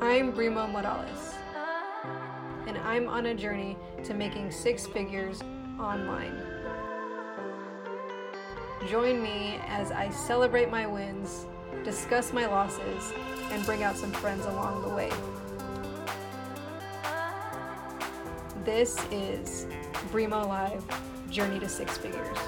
I'm Brimo Morales, and I'm on a journey to making six figures online. Join me as I celebrate my wins, discuss my losses, and bring out some friends along the way. This is Brimo Live Journey to Six Figures.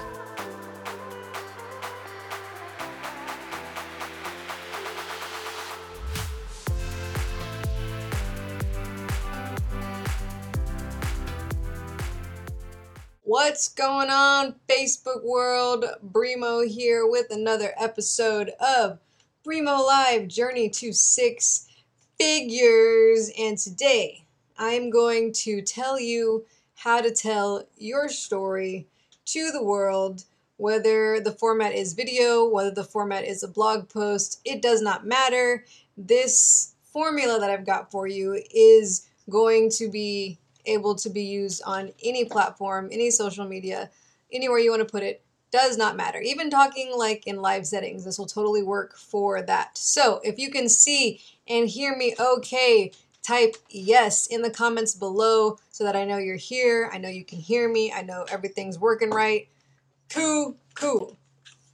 What's going on, Facebook world? Brimo here with another episode of Brimo Live Journey to Six Figures. And today I'm going to tell you how to tell your story to the world, whether the format is video, whether the format is a blog post, it does not matter. This formula that I've got for you is going to be able to be used on any platform, any social media, anywhere you want to put it, does not matter. Even talking like in live settings, this will totally work for that. So if you can see and hear me okay, type yes in the comments below so that I know you're here. I know you can hear me. I know everything's working right. Cool, cool.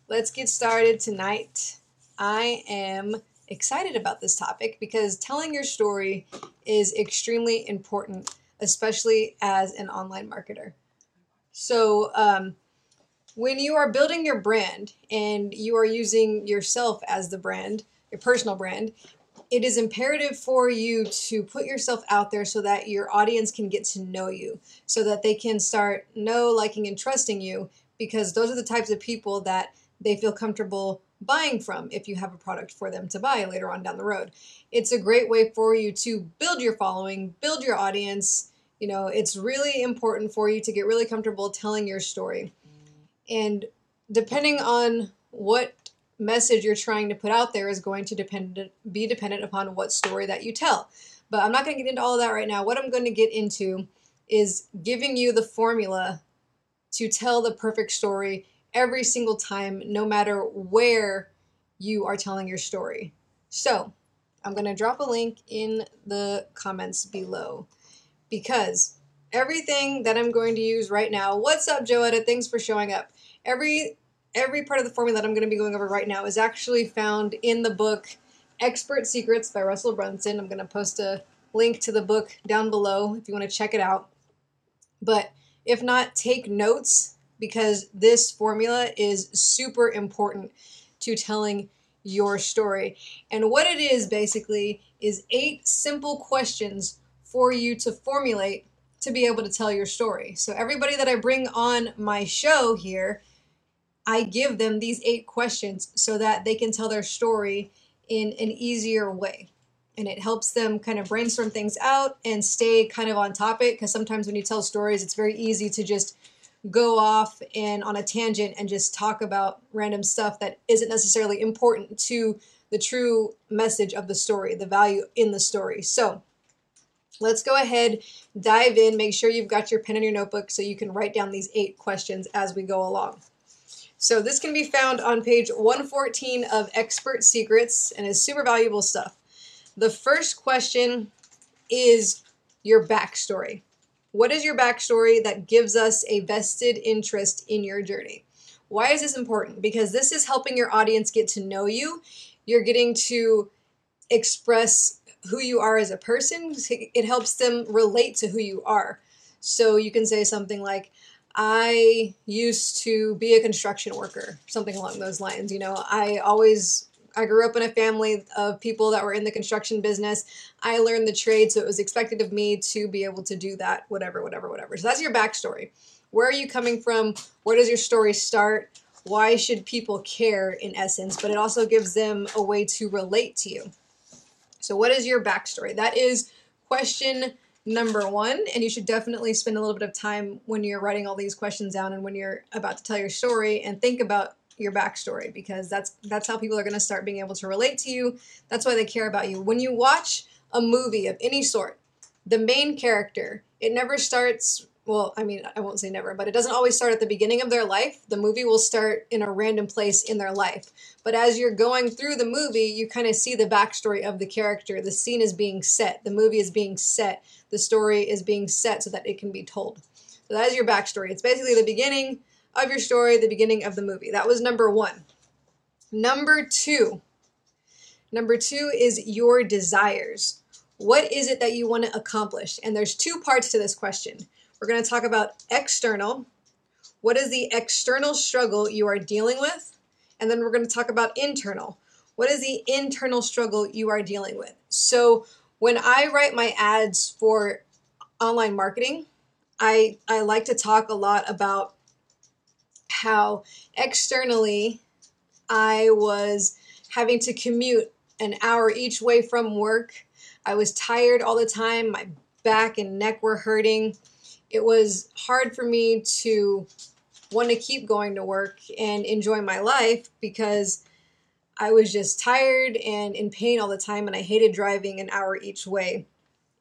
Let's get started tonight. I am excited about this topic because telling your story is extremely important especially as an online marketer. So, um, when you are building your brand and you are using yourself as the brand, your personal brand, it is imperative for you to put yourself out there so that your audience can get to know you, so that they can start know, liking, and trusting you, because those are the types of people that they feel comfortable buying from if you have a product for them to buy later on down the road. It's a great way for you to build your following, build your audience, you know, it's really important for you to get really comfortable telling your story. And depending on what message you're trying to put out there is going to depend be dependent upon what story that you tell. But I'm not going to get into all of that right now. What I'm going to get into is giving you the formula to tell the perfect story every single time, no matter where you are telling your story. So, I'm going to drop a link in the comments below because everything that I'm going to use right now, what's up, Joetta? Thanks for showing up. Every every part of the formula that I'm going to be going over right now is actually found in the book Expert Secrets by Russell Brunson. I'm going to post a link to the book down below if you want to check it out. But if not, take notes because this formula is super important to telling your story. And what it is basically is eight simple questions for you to formulate to be able to tell your story. So, everybody that I bring on my show here, I give them these eight questions so that they can tell their story in an easier way. And it helps them kind of brainstorm things out and stay kind of on topic because sometimes when you tell stories, it's very easy to just go off and on a tangent and just talk about random stuff that isn't necessarily important to the true message of the story, the value in the story. So, Let's go ahead, dive in, make sure you've got your pen and your notebook so you can write down these eight questions as we go along. So this can be found on page 114 of Expert Secrets and is super valuable stuff. The first question is your backstory. What is your backstory that gives us a vested interest in your journey? Why is this important? Because this is helping your audience get to know you. You're getting to express who you are as a person. It helps them relate to who you are. So you can say something like, I used to be a construction worker, something along those lines. You know, I always I grew up in a family of people that were in the construction business. I learned the trade, so it was expected of me to be able to do that, whatever, whatever, whatever. So that's your backstory. Where are you coming from? Where does your story start? Why should people care in essence? But it also gives them a way to relate to you. So, what is your backstory? That is question number one. And you should definitely spend a little bit of time when you're writing all these questions down and when you're about to tell your story and think about your backstory because that's that's how people are going to start being able to relate to you. That's why they care about you. When you watch a movie of any sort, the main character, it never starts well, I mean, I won't say never, but it doesn't always start at the beginning of their life. The movie will start in a random place in their life. But as you're going through the movie, you kind of see the backstory of the character. The scene is being set, the movie is being set, the story is being set so that it can be told. So that is your backstory. It's basically the beginning of your story, the beginning of the movie. That was number one. Number two. Number two is your desires. What is it that you want to accomplish? And there's two parts to this question. We're going to talk about external. What is the external struggle you are dealing with? And then we're going to talk about internal. What is the internal struggle you are dealing with? So when I write my ads for online marketing, I, I like to talk a lot about how externally I was having to commute an hour each way from work. I was tired all the time. My back and neck were hurting it was hard for me to want to keep going to work and enjoy my life because I was just tired and in pain all the time and I hated driving an hour each way.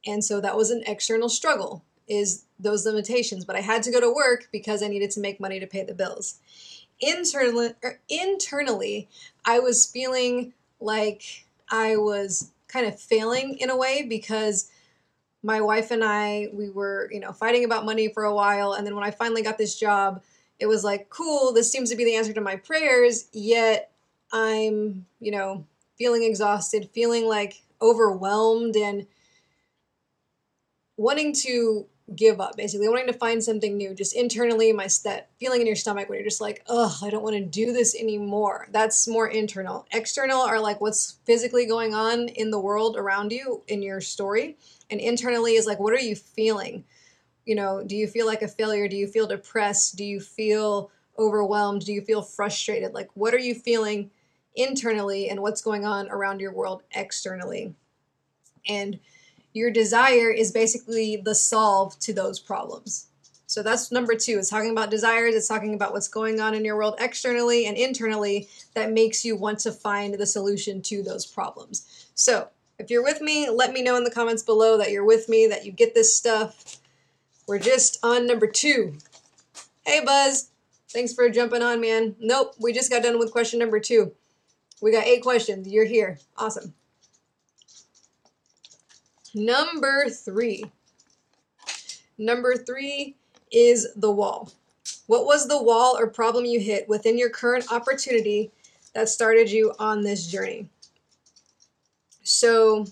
And so that was an external struggle is those limitations, but I had to go to work because I needed to make money to pay the bills. Internally, er, internally, I was feeling like I was kind of failing in a way because my wife and I, we were, you know, fighting about money for a while. And then when I finally got this job, it was like, cool, this seems to be the answer to my prayers. Yet I'm, you know, feeling exhausted, feeling like overwhelmed and wanting to give up, basically, wanting to find something new. Just internally, my that feeling in your stomach when you're just like, ugh, I don't want to do this anymore. That's more internal. External are like what's physically going on in the world around you in your story and internally is like what are you feeling you know do you feel like a failure do you feel depressed do you feel overwhelmed do you feel frustrated like what are you feeling internally and what's going on around your world externally and your desire is basically the solve to those problems so that's number two it's talking about desires it's talking about what's going on in your world externally and internally that makes you want to find the solution to those problems so if you're with me, let me know in the comments below that you're with me, that you get this stuff. We're just on number two. Hey, Buzz. Thanks for jumping on, man. Nope, we just got done with question number two. We got eight questions. You're here. Awesome. Number three. Number three is the wall. What was the wall or problem you hit within your current opportunity that started you on this journey? So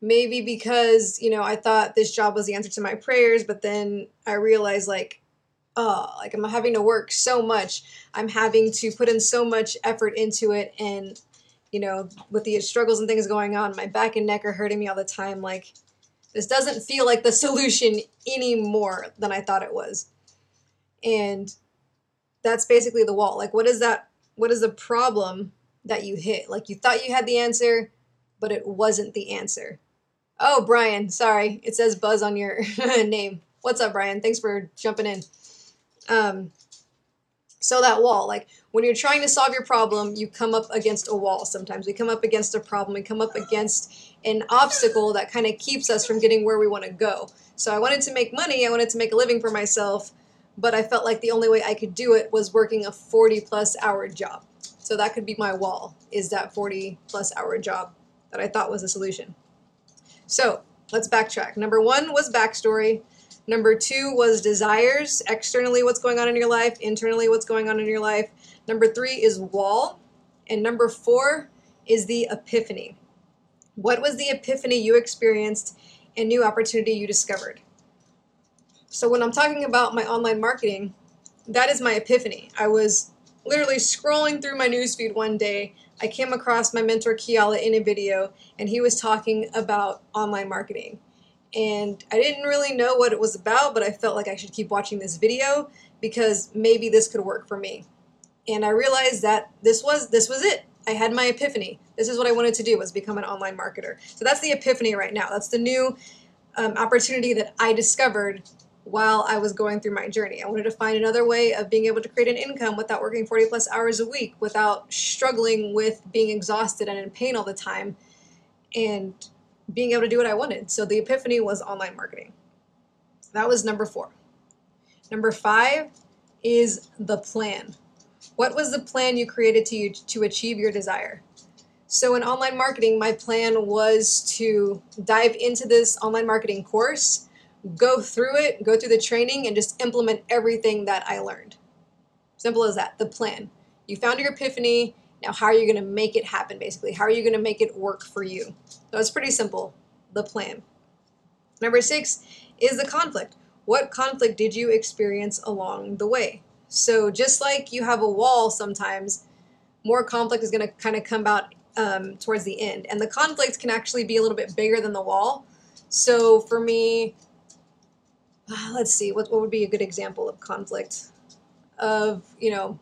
maybe because, you know, I thought this job was the answer to my prayers, but then I realized like, oh, like I'm having to work so much. I'm having to put in so much effort into it and you know, with the struggles and things going on, my back and neck are hurting me all the time. Like, this doesn't feel like the solution any more than I thought it was. And that's basically the wall. Like, what is that? What is the problem that you hit. Like you thought you had the answer, but it wasn't the answer. Oh, Brian, sorry. It says Buzz on your name. What's up, Brian? Thanks for jumping in. Um, so that wall, like when you're trying to solve your problem, you come up against a wall sometimes. We come up against a problem, we come up against an obstacle that kind of keeps us from getting where we want to go. So I wanted to make money, I wanted to make a living for myself, but I felt like the only way I could do it was working a 40 plus hour job. So that could be my wall, is that 40 plus hour job that I thought was a solution. So let's backtrack. Number one was backstory. Number two was desires, externally what's going on in your life, internally what's going on in your life. Number three is wall. And number four is the epiphany. What was the epiphany you experienced and new opportunity you discovered? So when I'm talking about my online marketing, that is my epiphany. I was literally scrolling through my newsfeed one day, I came across my mentor Kiala in a video, and he was talking about online marketing. And I didn't really know what it was about, but I felt like I should keep watching this video because maybe this could work for me. And I realized that this was this was it. I had my epiphany. This is what I wanted to do was become an online marketer. So that's the epiphany right now. That's the new um, opportunity that I discovered while I was going through my journey. I wanted to find another way of being able to create an income without working 40 plus hours a week, without struggling with being exhausted and in pain all the time, and being able to do what I wanted. So the epiphany was online marketing. That was number four. Number five is the plan. What was the plan you created to, you to achieve your desire? So in online marketing, my plan was to dive into this online marketing course, go through it, go through the training, and just implement everything that I learned. Simple as that, the plan. You found your epiphany, now how are you going to make it happen, basically? How are you going to make it work for you? So it's pretty simple, the plan. Number six is the conflict. What conflict did you experience along the way? So just like you have a wall sometimes, more conflict is going to kind of come out um, towards the end. And the conflict can actually be a little bit bigger than the wall. So for me, uh, let's see, what, what would be a good example of conflict? Of, you know,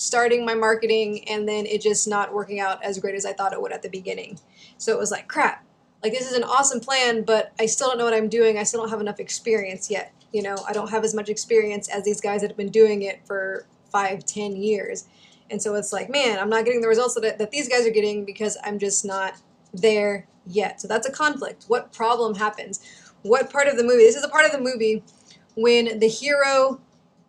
starting my marketing and then it just not working out as great as I thought it would at the beginning. So it was like, crap, like this is an awesome plan, but I still don't know what I'm doing. I still don't have enough experience yet. You know, I don't have as much experience as these guys that have been doing it for five, ten years. And so it's like, man, I'm not getting the results that, that these guys are getting because I'm just not there yet. So that's a conflict. What problem happens? What part of the movie? This is a part of the movie when the hero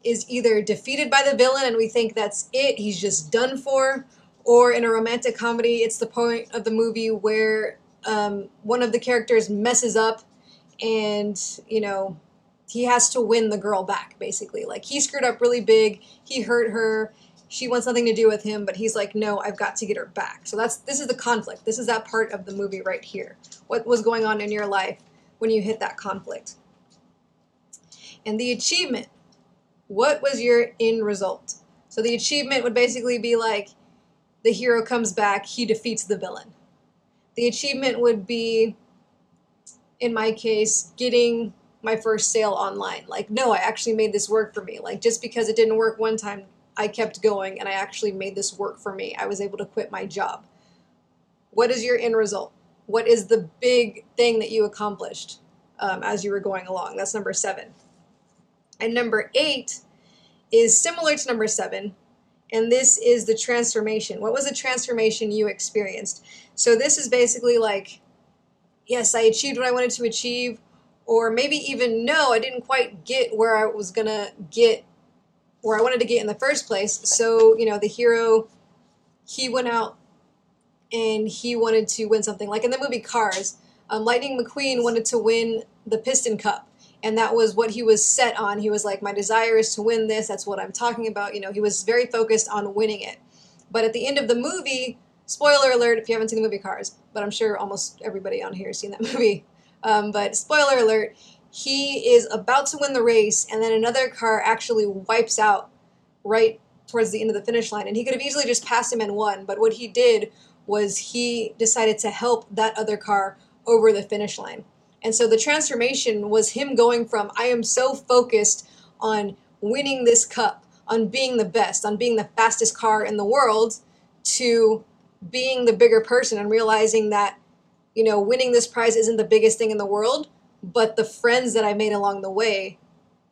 is either defeated by the villain and we think that's it, he's just done for, or in a romantic comedy, it's the point of the movie where um, one of the characters messes up and, you know, he has to win the girl back, basically. Like, he screwed up really big, he hurt her, she wants nothing to do with him, but he's like, no, I've got to get her back. So that's this is the conflict. This is that part of the movie right here. What was going on in your life when you hit that conflict? And the achievement. What was your end result? So the achievement would basically be like the hero comes back, he defeats the villain. The achievement would be, in my case, getting my first sale online. Like, no, I actually made this work for me. Like, just because it didn't work one time I kept going and I actually made this work for me. I was able to quit my job. What is your end result? What is the big thing that you accomplished um, as you were going along? That's number seven. And number eight is similar to number seven, and this is the transformation. What was the transformation you experienced? So this is basically like, yes, I achieved what I wanted to achieve, or maybe even no, I didn't quite get where I was gonna get where I wanted to get in the first place. So, you know, the hero, he went out and he wanted to win something. Like in the movie Cars, um, Lightning McQueen wanted to win the Piston Cup. And that was what he was set on. He was like, my desire is to win this. That's what I'm talking about. You know, he was very focused on winning it. But at the end of the movie, spoiler alert if you haven't seen the movie Cars, but I'm sure almost everybody on here has seen that movie. Um, but spoiler alert, he is about to win the race, and then another car actually wipes out right towards the end of the finish line. And he could have easily just passed him and won, but what he did was he decided to help that other car over the finish line. And so the transformation was him going from, I am so focused on winning this cup, on being the best, on being the fastest car in the world, to being the bigger person and realizing that, you know, winning this prize isn't the biggest thing in the world, but the friends that I made along the way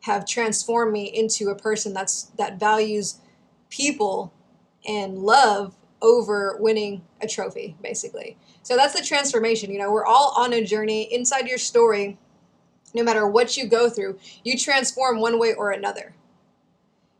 have transformed me into a person that's that values people and love over winning a trophy basically. So that's the transformation, you know, we're all on a journey inside your story no matter what you go through, you transform one way or another.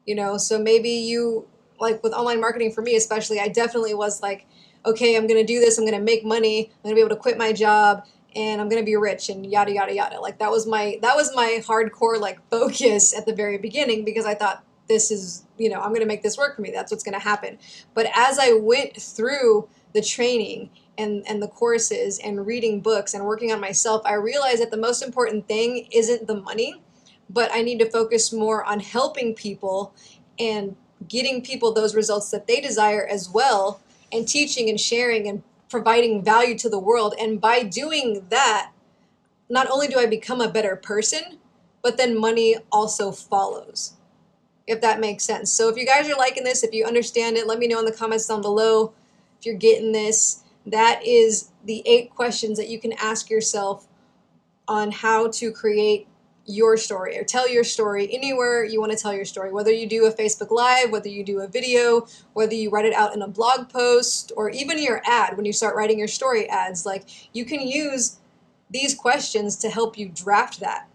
You know, so maybe you like with online marketing for me especially, I definitely was like okay, I'm going to do this, I'm going to make money, I'm going to be able to quit my job and I'm gonna be rich and yada yada yada. Like that was my that was my hardcore like focus at the very beginning because I thought this is you know I'm gonna make this work for me. That's what's gonna happen. But as I went through the training and and the courses and reading books and working on myself, I realized that the most important thing isn't the money, but I need to focus more on helping people and getting people those results that they desire as well and teaching and sharing and providing value to the world. And by doing that, not only do I become a better person, but then money also follows. If that makes sense. So if you guys are liking this, if you understand it, let me know in the comments down below if you're getting this. That is the eight questions that you can ask yourself on how to create your story or tell your story anywhere you want to tell your story, whether you do a Facebook Live, whether you do a video, whether you write it out in a blog post, or even your ad when you start writing your story ads. Like you can use these questions to help you draft that.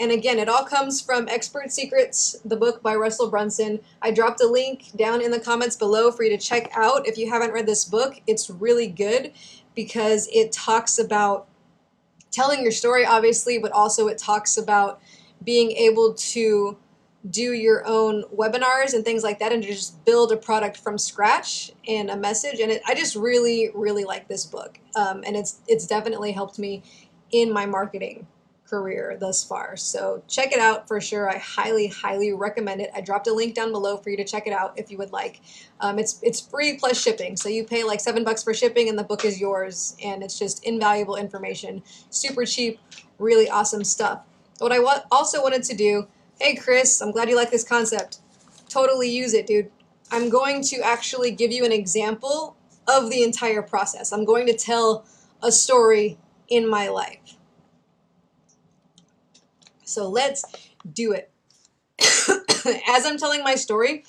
And again, it all comes from Expert Secrets, the book by Russell Brunson. I dropped a link down in the comments below for you to check out. If you haven't read this book, it's really good because it talks about telling your story, obviously, but also it talks about being able to do your own webinars and things like that and just build a product from scratch and a message and it, i just really really like this book um, and it's it's definitely helped me in my marketing career thus far so check it out for sure i highly highly recommend it i dropped a link down below for you to check it out if you would like um, it's it's free plus shipping so you pay like seven bucks for shipping and the book is yours and it's just invaluable information super cheap really awesome stuff what i wa- also wanted to do Hey, Chris, I'm glad you like this concept. Totally use it, dude. I'm going to actually give you an example of the entire process. I'm going to tell a story in my life. So let's do it. as I'm telling my story,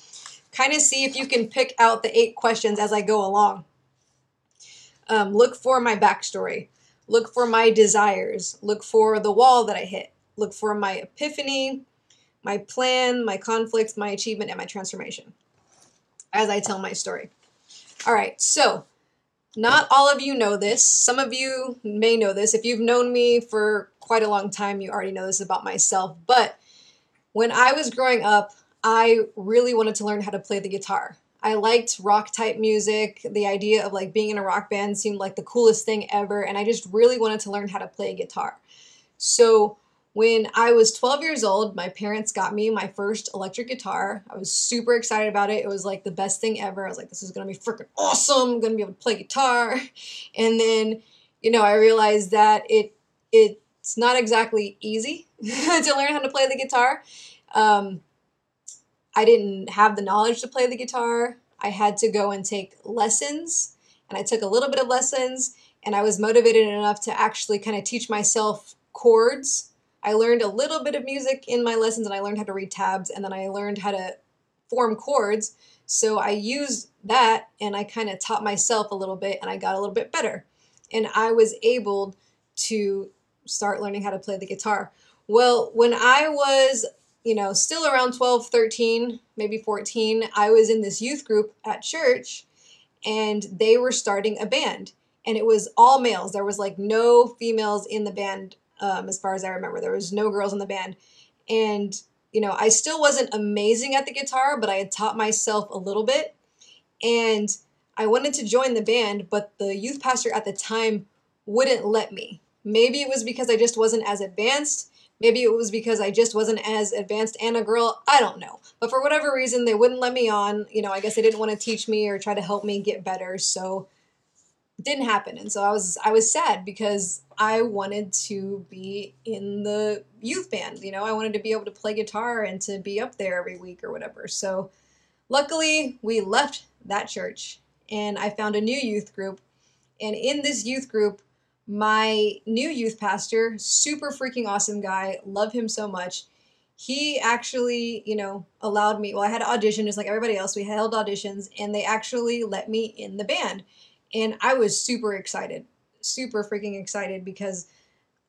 kind of see if you can pick out the eight questions as I go along. Um, look for my backstory. Look for my desires. Look for the wall that I hit. Look for my epiphany my plan, my conflicts, my achievement, and my transformation as I tell my story. All right, so not all of you know this. Some of you may know this. If you've known me for quite a long time, you already know this about myself. But when I was growing up, I really wanted to learn how to play the guitar. I liked rock type music. The idea of like being in a rock band seemed like the coolest thing ever. And I just really wanted to learn how to play guitar. So when I was 12 years old, my parents got me my first electric guitar. I was super excited about it. It was like the best thing ever. I was like, this is gonna be freaking awesome. I'm gonna be able to play guitar. And then, you know, I realized that it it it's not exactly easy to learn how to play the guitar. Um, I didn't have the knowledge to play the guitar. I had to go and take lessons, and I took a little bit of lessons, and I was motivated enough to actually kind of teach myself chords I learned a little bit of music in my lessons and I learned how to read tabs and then I learned how to form chords. So I used that and I kind of taught myself a little bit and I got a little bit better. And I was able to start learning how to play the guitar. Well, when I was, you know, still around 12, 13, maybe 14, I was in this youth group at church and they were starting a band and it was all males. There was like no females in the band um, as far as I remember. There was no girls in the band. And, you know, I still wasn't amazing at the guitar, but I had taught myself a little bit. And I wanted to join the band, but the youth pastor at the time wouldn't let me. Maybe it was because I just wasn't as advanced. Maybe it was because I just wasn't as advanced and a girl. I don't know. But for whatever reason, they wouldn't let me on. You know, I guess they didn't want to teach me or try to help me get better. So it didn't happen and so i was i was sad because i wanted to be in the youth band you know i wanted to be able to play guitar and to be up there every week or whatever so luckily we left that church and i found a new youth group and in this youth group my new youth pastor super freaking awesome guy love him so much he actually you know allowed me well i had audition just like everybody else we held auditions and they actually let me in the band and I was super excited, super freaking excited because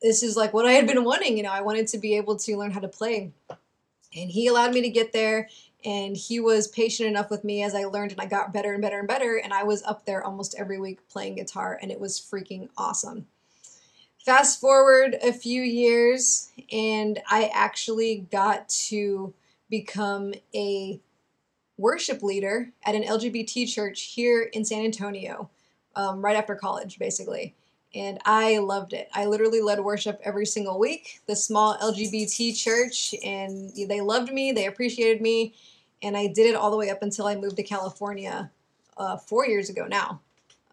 this is like what I had been wanting. You know, I wanted to be able to learn how to play. And he allowed me to get there and he was patient enough with me as I learned and I got better and better and better. And I was up there almost every week playing guitar and it was freaking awesome. Fast forward a few years and I actually got to become a worship leader at an LGBT church here in San Antonio um, right after college, basically. And I loved it. I literally led worship every single week, the small LGBT church, and they loved me, they appreciated me, and I did it all the way up until I moved to California uh, four years ago now.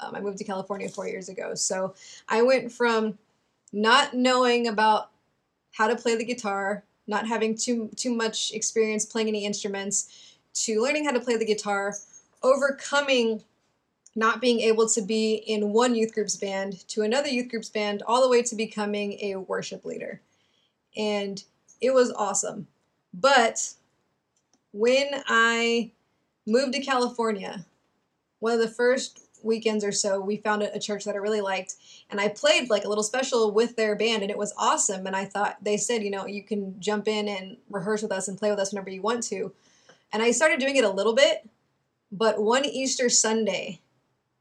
Um, I moved to California four years ago. So I went from not knowing about how to play the guitar, not having too too much experience playing any instruments, to learning how to play the guitar, overcoming not being able to be in one youth group's band to another youth group's band, all the way to becoming a worship leader. And it was awesome. But when I moved to California, one of the first weekends or so, we found a church that I really liked, and I played like a little special with their band, and it was awesome. And I thought they said, you know, you can jump in and rehearse with us and play with us whenever you want to. And I started doing it a little bit, but one Easter Sunday,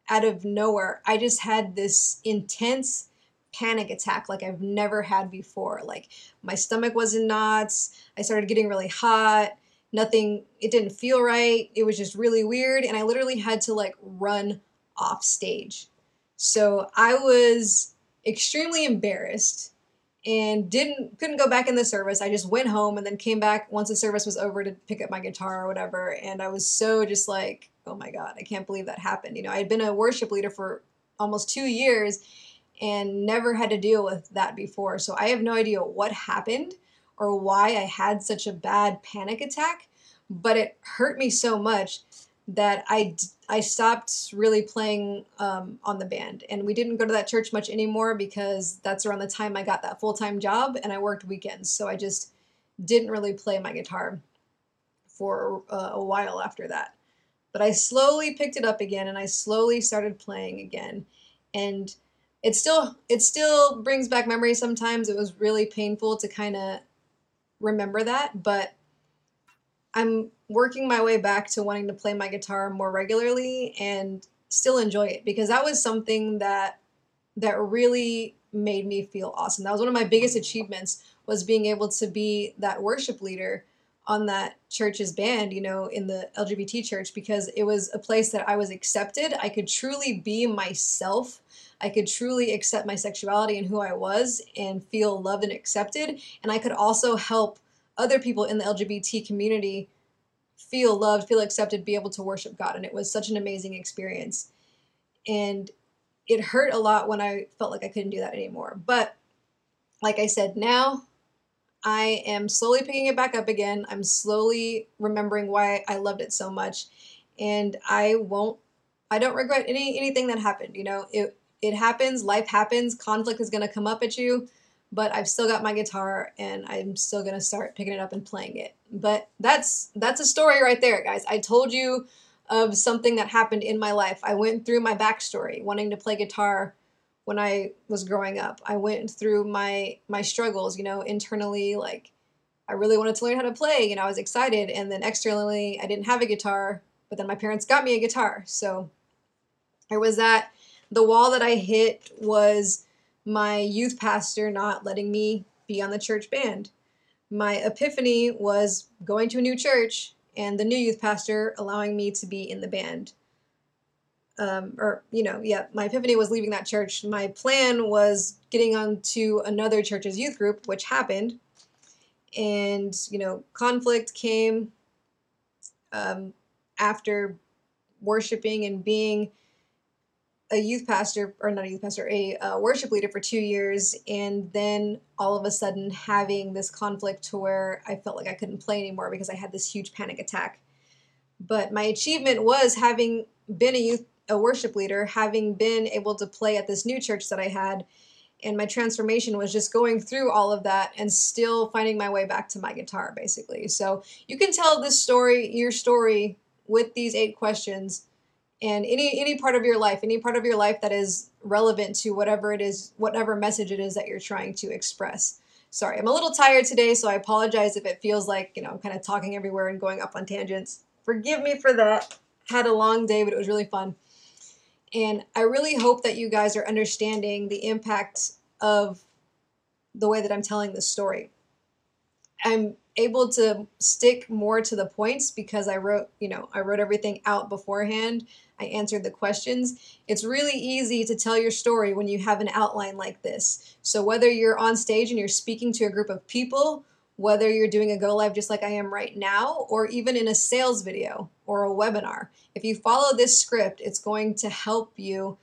out of nowhere, I just had this intense panic attack like I've never had before. Like my stomach was in knots. I started getting really hot nothing it didn't feel right it was just really weird and i literally had to like run off stage. So i was extremely embarrassed and didn't couldn't go back in the service. I just went home and then came back once the service was over to pick up my guitar or whatever and i was so just like oh my god i can't believe that happened. You know i had been a worship leader for almost two years and never had to deal with that before so i have no idea what happened or why I had such a bad panic attack, but it hurt me so much that I, I stopped really playing um, on the band. And we didn't go to that church much anymore because that's around the time I got that full time job and I worked weekends. So I just didn't really play my guitar for uh, a while after that. But I slowly picked it up again and I slowly started playing again. And it still it still brings back memories sometimes. It was really painful to kind of remember that, but I'm working my way back to wanting to play my guitar more regularly and still enjoy it because that was something that that really made me feel awesome. That was one of my biggest achievements was being able to be that worship leader on that church's band, you know, in the LGBT church because it was a place that I was accepted. I could truly be myself. I could truly accept my sexuality and who I was and feel loved and accepted. And I could also help other people in the LGBT community feel loved, feel accepted, be able to worship God. And it was such an amazing experience. And it hurt a lot when I felt like I couldn't do that anymore. But like I said, now I am slowly picking it back up again. I'm slowly remembering why I loved it so much. And I won't I don't regret any anything that happened. You know, it it happens, life happens, conflict is gonna come up at you, but I've still got my guitar and I'm still gonna start picking it up and playing it. But that's that's a story right there, guys. I told you of something that happened in my life. I went through my backstory, wanting to play guitar when I was growing up. I went through my my struggles, you know, internally like I really wanted to learn how to play, you know, I was excited and then externally I didn't have a guitar, but then my parents got me a guitar. So there was that the wall that I hit was my youth pastor not letting me be on the church band. My epiphany was going to a new church and the new youth pastor allowing me to be in the band um, or you know, yeah, my epiphany was leaving that church. My plan was getting onto another church's youth group, which happened, and you know, conflict came um, after worshiping and being a youth pastor or not a youth pastor a uh, worship leader for two years and then all of a sudden having this conflict to where i felt like i couldn't play anymore because i had this huge panic attack but my achievement was having been a youth a worship leader, having been able to play at this new church that I had. And my transformation was just going through all of that and still finding my way back to my guitar, basically. So you can tell this story, your story, with these eight questions and any any part of your life any part of your life that is relevant to whatever it is whatever message it is that you're trying to express. Sorry i'm a little tired today so i apologize if it feels like you know i'm kind of talking everywhere and going up on tangents. Forgive me for that. Had a long day but it was really fun. And I really hope that you guys are understanding the impact of the way that I'm telling this story. I'm able to stick more to the points because I wrote, you know, I wrote everything out beforehand. I answered the questions. It's really easy to tell your story when you have an outline like this. So whether you're on stage and you're speaking to a group of people whether you're doing a go live just like I am right now, or even in a sales video or a webinar. If you follow this script, it's going to help you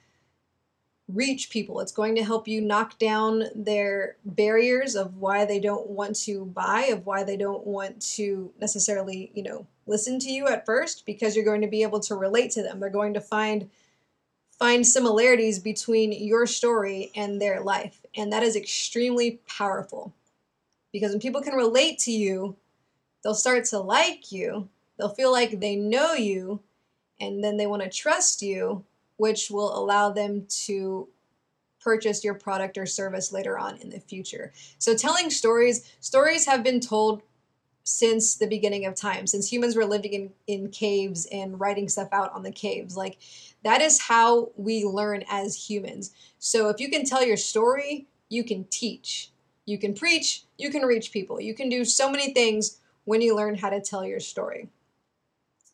reach people. It's going to help you knock down their barriers of why they don't want to buy, of why they don't want to necessarily, you know, listen to you at first because you're going to be able to relate to them. They're going to find find similarities between your story and their life, and that is extremely powerful. Because when people can relate to you, they'll start to like you, they'll feel like they know you, and then they want to trust you which will allow them to purchase your product or service later on in the future. So, telling stories, stories have been told since the beginning of time, since humans were living in, in caves and writing stuff out on the caves. Like, that is how we learn as humans. So, if you can tell your story, you can teach, you can preach, you can reach people, you can do so many things when you learn how to tell your story.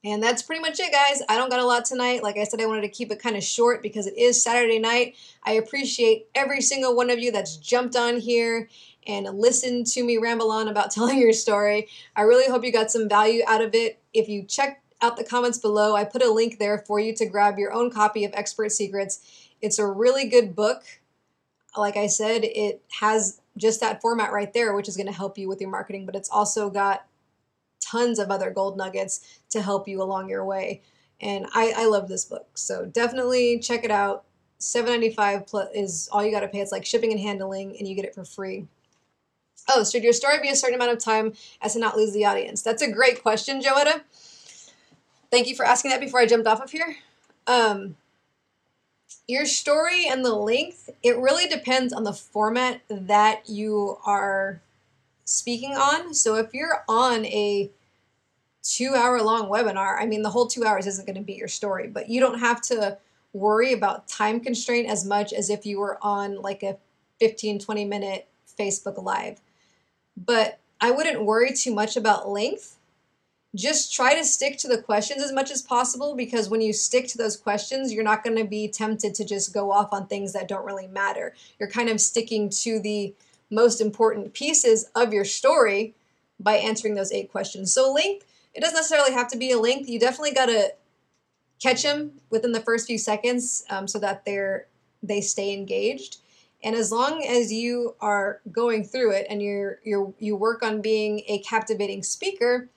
And that's pretty much it, guys. I don't got a lot tonight. Like I said, I wanted to keep it kind of short because it is Saturday night. I appreciate every single one of you that's jumped on here and listened to me ramble on about telling your story. I really hope you got some value out of it. If you check out the comments below, I put a link there for you to grab your own copy of Expert Secrets. It's a really good book. Like I said, it has just that format right there, which is going to help you with your marketing, but it's also got tons of other gold nuggets to help you along your way. And I, I love this book. So definitely check it out. 795 plus is all you got to pay. It's like shipping and handling, and you get it for free. Oh, should your story be a certain amount of time as to not lose the audience? That's a great question, Joetta. Thank you for asking that before I jumped off of here. Um, your story and the length, it really depends on the format that you are speaking on. So if you're on a two hour long webinar, I mean, the whole two hours isn't going to be your story, but you don't have to worry about time constraint as much as if you were on like a 15, 20 minute Facebook Live. But I wouldn't worry too much about length. Just try to stick to the questions as much as possible because when you stick to those questions, you're not going to be tempted to just go off on things that don't really matter. You're kind of sticking to the most important pieces of your story by answering those eight questions. So, length, it doesn't necessarily have to be a length. You definitely got to catch them within the first few seconds um, so that they're they stay engaged. And as long as you are going through it and you're you're you work on being a captivating speaker,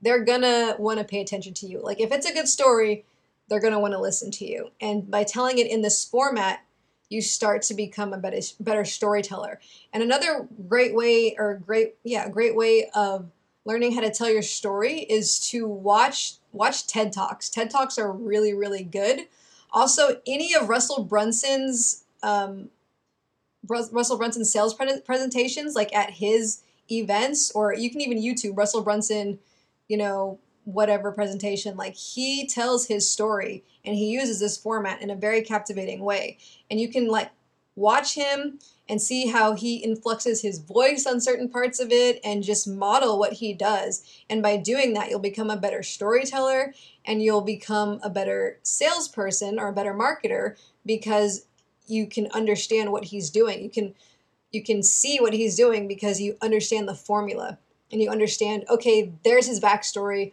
they're gonna want to pay attention to you. Like if it's a good story, they're gonna want to listen to you. And by telling it in this format, you start to become a better better storyteller. And another great way or great yeah, a great way of learning how to tell your story is to watch watch TED Talks. TED Talks are really really good. Also, any of Russell Brunson's um, Russell Brunson sales pre- presentations, like at his events, or you can even YouTube Russell Brunson, you know, whatever presentation. Like he tells his story and he uses this format in a very captivating way. And you can like watch him and see how he influxes his voice on certain parts of it and just model what he does. And by doing that, you'll become a better storyteller and you'll become a better salesperson or a better marketer because you can understand what he's doing. You can you can see what he's doing because you understand the formula and you understand, okay, there's his backstory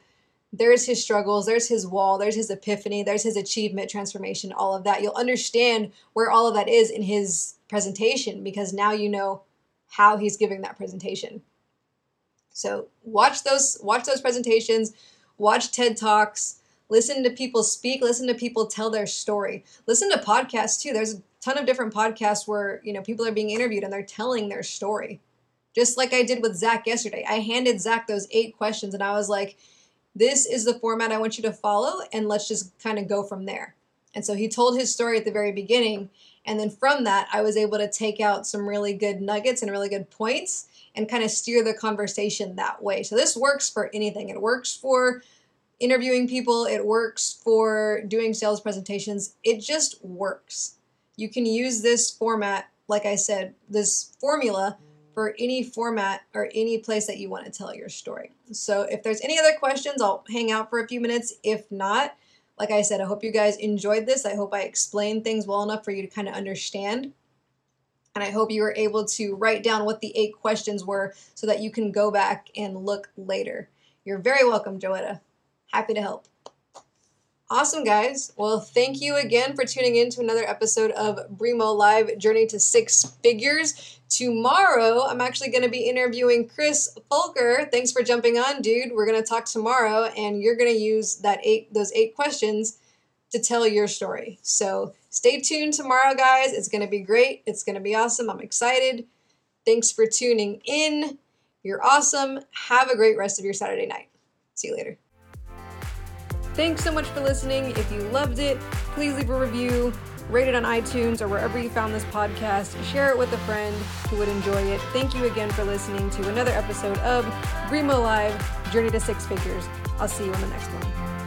there's his struggles, there's his wall, there's his epiphany, there's his achievement, transformation, all of that. You'll understand where all of that is in his presentation because now you know how he's giving that presentation. So watch those watch those presentations, watch TED Talks, listen to people speak, listen to people tell their story. Listen to podcasts too. There's a ton of different podcasts where, you know, people are being interviewed and they're telling their story. Just like I did with Zach yesterday. I handed Zach those eight questions and I was like, this is the format I want you to follow, and let's just kind of go from there. And so he told his story at the very beginning. And then from that, I was able to take out some really good nuggets and really good points and kind of steer the conversation that way. So this works for anything. It works for interviewing people, it works for doing sales presentations. It just works. You can use this format, like I said, this formula for any format or any place that you want to tell your story. So if there's any other questions, I'll hang out for a few minutes. If not, like I said, I hope you guys enjoyed this. I hope I explained things well enough for you to kind of understand. And I hope you were able to write down what the eight questions were so that you can go back and look later. You're very welcome, Joetta. Happy to help. Awesome, guys. Well, thank you again for tuning in to another episode of Brimo Live Journey to Six Figures. Tomorrow, I'm actually going to be interviewing Chris Fulker. Thanks for jumping on, dude. We're going to talk tomorrow, and you're going to use that eight those eight questions to tell your story. So stay tuned tomorrow, guys. It's going to be great. It's going to be awesome. I'm excited. Thanks for tuning in. You're awesome. Have a great rest of your Saturday night. See you later. Thanks so much for listening. If you loved it, please leave a review, rate it on iTunes or wherever you found this podcast, share it with a friend who would enjoy it. Thank you again for listening to another episode of Brimo Live Journey to Six Figures. I'll see you on the next one.